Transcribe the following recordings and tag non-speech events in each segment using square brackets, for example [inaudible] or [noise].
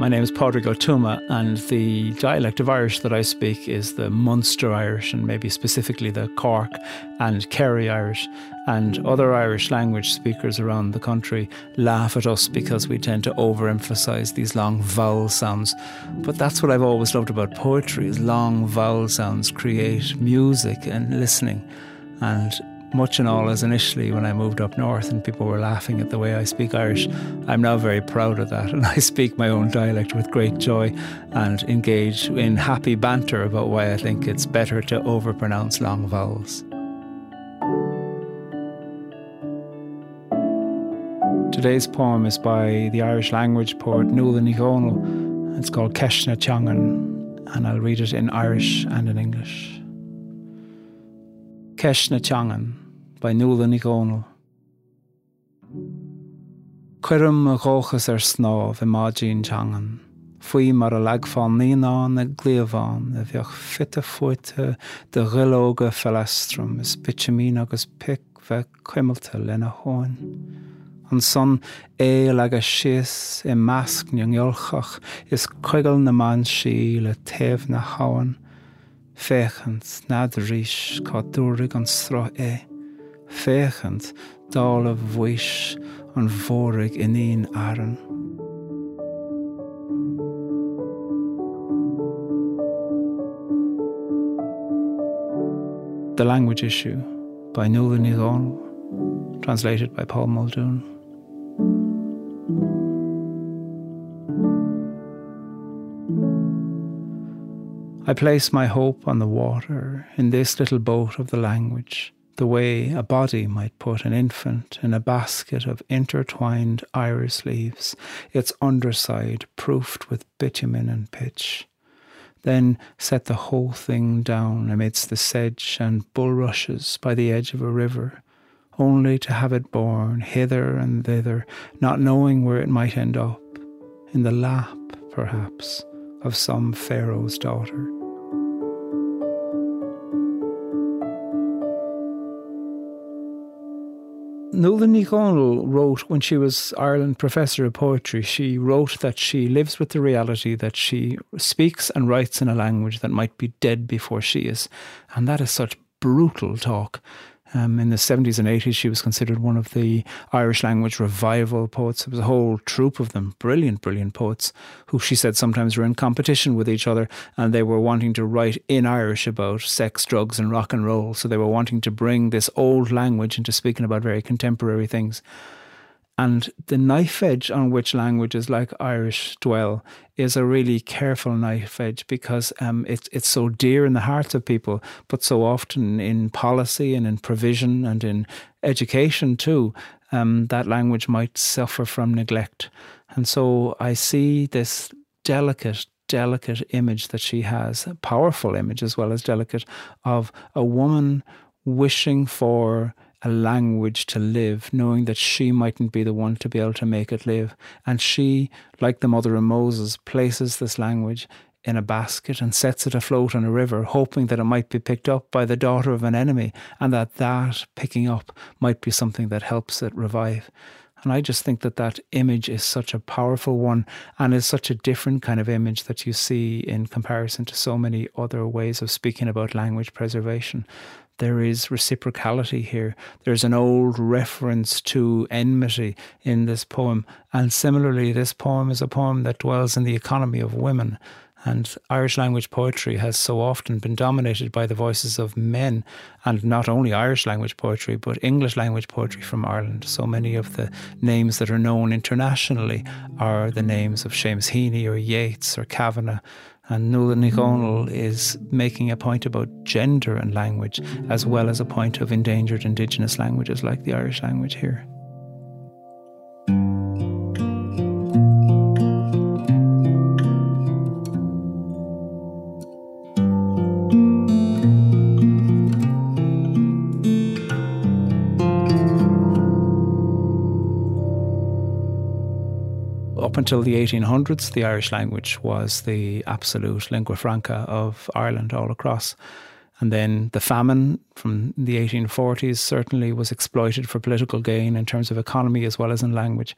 My name is Padraig Ó Tuama, and the dialect of Irish that I speak is the Munster Irish, and maybe specifically the Cork and Kerry Irish. And other Irish language speakers around the country laugh at us because we tend to overemphasize these long vowel sounds. But that's what I've always loved about poetry: is long vowel sounds create music and listening. And much and all as initially when I moved up north and people were laughing at the way I speak Irish. I'm now very proud of that [laughs] and I speak my own dialect with great joy and engage in happy banter about why I think it's better to overpronounce long vowels. Today's poem is by the Irish language poet Nuala Dhomhnaill. It's called Ceist na Teangan, and I'll read it in Irish and in English. Ceist na Teangain by Nuala Ní Dhomhnaill. Cuirim a ghóchas ar snáb i mádín teangan. Fuoi mar a leagfáin níán na gléomháin a bheoh fitte fuite de rilóga felestrum is bitamín agus pic bheith cuimilte lena háin. An son é le a sios i measc neolchach is chuigal na man sí le taobh na háan, féchant nad ríis cá dúraigh an sro é, féchant dála bhuiis an bhóraigh iníon airan. The Language Issue by Nuala Ní translated by Paul Muldoon. I place my hope on the water in this little boat of the language, the way a body might put an infant in a basket of intertwined iris leaves, its underside proofed with bitumen and pitch. Then set the whole thing down amidst the sedge and bulrushes by the edge of a river, only to have it borne hither and thither, not knowing where it might end up, in the lap, perhaps, of some Pharaoh's daughter. Nuala Dhomhnaill wrote when she was Ireland Professor of Poetry, she wrote that she lives with the reality that she speaks and writes in a language that might be dead before she is. And that is such brutal talk. Um, in the 70s and 80s, she was considered one of the Irish language revival poets. There was a whole troop of them, brilliant, brilliant poets, who she said sometimes were in competition with each other and they were wanting to write in Irish about sex, drugs, and rock and roll. So they were wanting to bring this old language into speaking about very contemporary things. And the knife edge on which languages like Irish dwell is a really careful knife edge because um, it, it's so dear in the hearts of people, but so often in policy and in provision and in education too, um, that language might suffer from neglect. And so I see this delicate, delicate image that she has, a powerful image as well as delicate, of a woman wishing for a language to live, knowing that she mightn't be the one to be able to make it live. And she, like the mother of Moses, places this language in a basket and sets it afloat on a river, hoping that it might be picked up by the daughter of an enemy, and that that picking up might be something that helps it revive. And I just think that that image is such a powerful one and is such a different kind of image that you see in comparison to so many other ways of speaking about language preservation there is reciprocality here. There's an old reference to enmity in this poem. And similarly, this poem is a poem that dwells in the economy of women. And Irish language poetry has so often been dominated by the voices of men, and not only Irish language poetry, but English language poetry from Ireland. So many of the names that are known internationally are the names of Seamus Heaney or Yeats or Kavanagh and Nuala Ní is making a point about gender and language, as well as a point of endangered indigenous languages like the Irish language here. Until the 1800s, the Irish language was the absolute lingua franca of Ireland all across. And then the famine from the 1840s certainly was exploited for political gain in terms of economy as well as in language.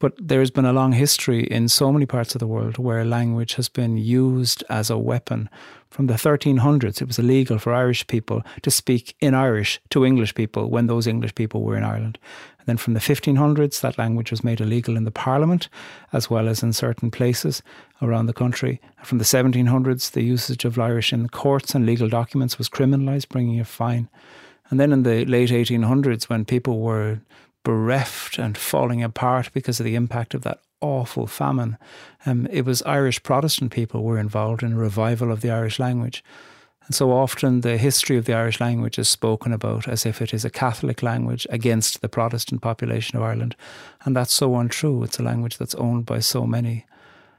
But there's been a long history in so many parts of the world where language has been used as a weapon. From the 1300s, it was illegal for Irish people to speak in Irish to English people when those English people were in Ireland. And then from the 1500s, that language was made illegal in the Parliament as well as in certain places around the country. And From the 1700s, the usage of Irish in the courts and legal documents was criminalised, bringing a fine. And then in the late 1800s, when people were bereft and falling apart because of the impact of that awful famine. Um, it was Irish Protestant people were involved in a revival of the Irish language. And so often the history of the Irish language is spoken about as if it is a Catholic language against the Protestant population of Ireland. And that's so untrue. It's a language that's owned by so many.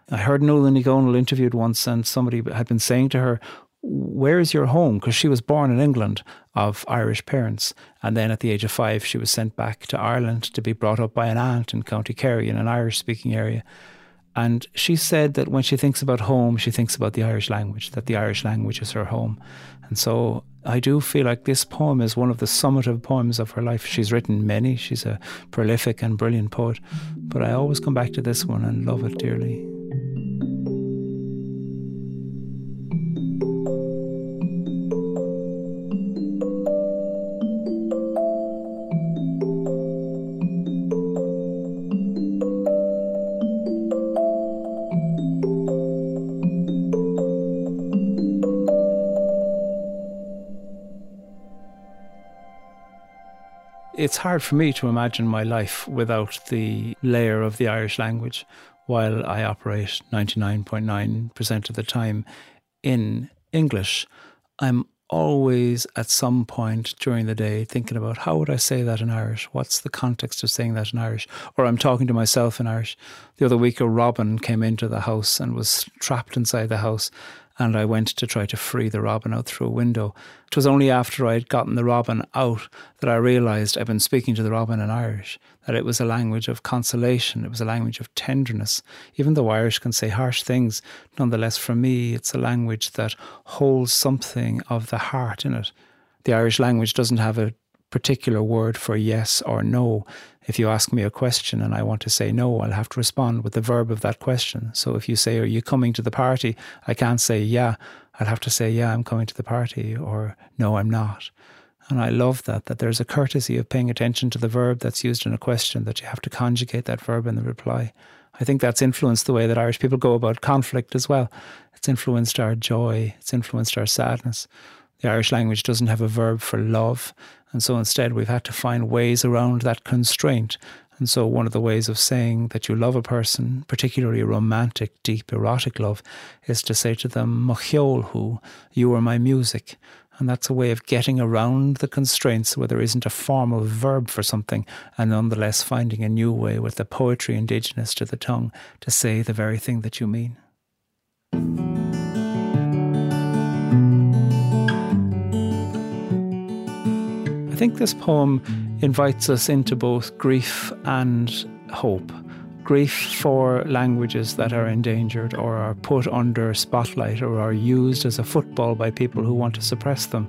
I heard Ní Dhomhnaill interviewed once, and somebody had been saying to her, where is your home? Because she was born in England of Irish parents. And then at the age of five, she was sent back to Ireland to be brought up by an aunt in County Kerry in an Irish speaking area. And she said that when she thinks about home, she thinks about the Irish language, that the Irish language is her home. And so I do feel like this poem is one of the summative poems of her life. She's written many, she's a prolific and brilliant poet, but I always come back to this one and love it dearly. It's hard for me to imagine my life without the layer of the Irish language while I operate 99.9% of the time in English. I'm always at some point during the day thinking about how would I say that in Irish? What's the context of saying that in Irish? Or I'm talking to myself in Irish. The other week, a robin came into the house and was trapped inside the house and I went to try to free the robin out through a window. It was only after I had gotten the robin out that I realised I'd been speaking to the robin in Irish, that it was a language of consolation, it was a language of tenderness. Even though Irish can say harsh things, nonetheless, for me, it's a language that holds something of the heart in it. The Irish language doesn't have a particular word for yes or no. If you ask me a question and I want to say no, I'll have to respond with the verb of that question. So if you say, Are you coming to the party? I can't say, Yeah. I'll have to say, Yeah, I'm coming to the party, or No, I'm not. And I love that, that there's a courtesy of paying attention to the verb that's used in a question, that you have to conjugate that verb in the reply. I think that's influenced the way that Irish people go about conflict as well. It's influenced our joy, it's influenced our sadness. The Irish language doesn't have a verb for love. And so instead, we've had to find ways around that constraint. And so, one of the ways of saying that you love a person, particularly romantic, deep, erotic love, is to say to them, Mo cheol thú, you are my music. And that's a way of getting around the constraints where there isn't a formal verb for something, and nonetheless finding a new way with the poetry indigenous to the tongue to say the very thing that you mean. Think this poem invites us into both grief and hope. Grief for languages that are endangered or are put under spotlight or are used as a football by people who want to suppress them.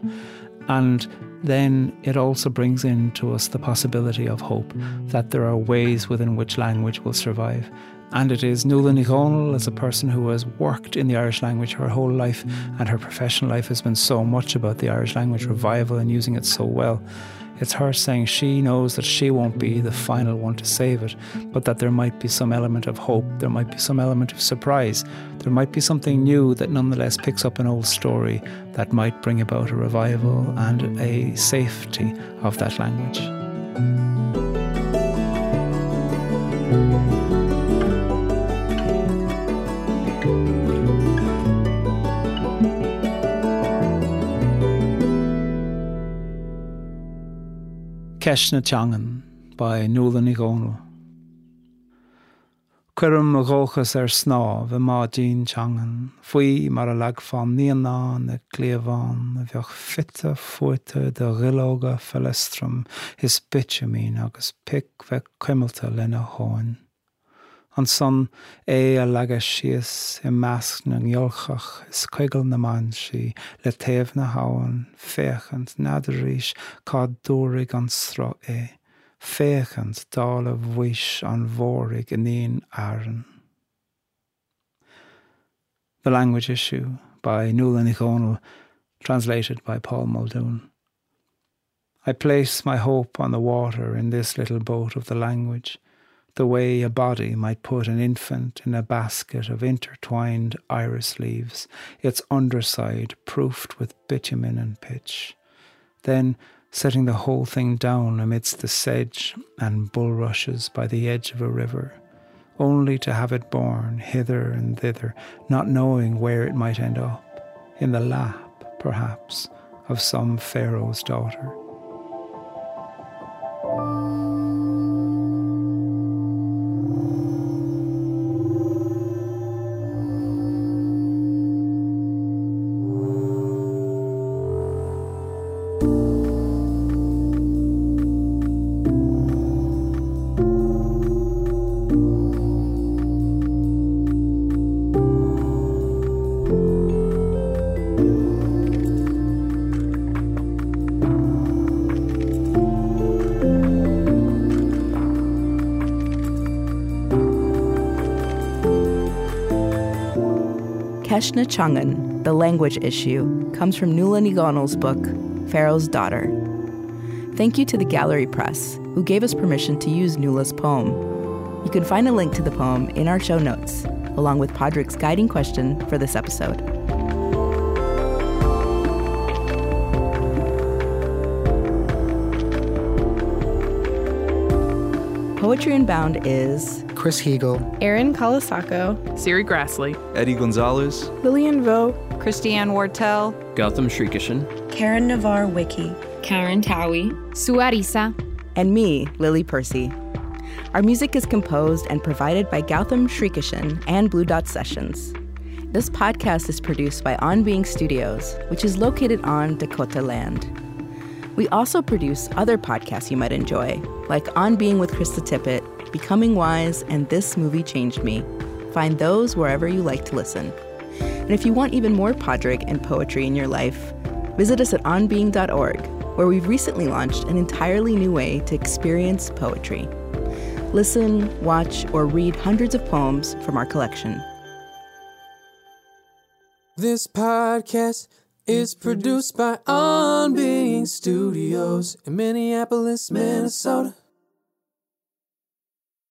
And then it also brings into us the possibility of hope that there are ways within which language will survive. And it is Nuala Dhomhnaill, as a person who has worked in the Irish language her whole life, and her professional life has been so much about the Irish language revival and using it so well. It's her saying she knows that she won't be the final one to save it, but that there might be some element of hope, there might be some element of surprise, there might be something new that nonetheless picks up an old story that might bring about a revival and a safety of that language. Ceist na teangan by Nuala Ní Dhomhnaill. Cuirim a ggóchas ar er sná bheit má dín teangan, faoi mar a leagfán níoná na cléomháin a de rióga fellestrum is bitemín agus pic bheith cuimiilta lena háin. An son é a legus sios i measc na ngeolchach is chuigal naán si le taobh na háan féchant nadidir ríis cá dúraigh an srá é, féchant dála bhuiis an bhórig in Aaron. The Language Issue by Nuala Ní translated by Paul Muldoon. I place my hope on the water in this little boat of the language, the way a body might put an infant in a basket of intertwined iris leaves, its underside proofed with bitumen and pitch. Then setting the whole thing down amidst the sedge and bulrushes by the edge of a river, only to have it borne hither and thither, not knowing where it might end up, in the lap, perhaps, of some Pharaoh's daughter. Ceist na Teangan, The Language Issue, comes from Nuala Ní Dhomhnaill's book, Pharaoh's Daughter. Thank you to the Gallery Press, who gave us permission to use Nuala's poem. You can find a link to the poem in our show notes, along with Padraig's guiding question for this episode. Poetry Unbound is Chris Heagle, Erin Colasacco, Serri Graslie, Eddie Gonzalez, Lilian Vo, Christiane Wartell, Gautam Srikishan, Karen Navar Wiki, Karen Towie, Suarisa, and me, Lily Percy. Our music is composed and provided by Gautam Srikishan and Blue Dot Sessions. This podcast is produced by On Being Studios, which is located on Dakota land. We also produce other podcasts you might enjoy, like On Being with Krista Tippett, Becoming Wise, and This Movie Changed Me. Find those wherever you like to listen. And if you want even more Padraig and poetry in your life, visit us at onbeing.org, where we've recently launched an entirely new way to experience poetry. Listen, watch, or read hundreds of poems from our collection. This podcast is produced by On Being Studios in Minneapolis, Minnesota.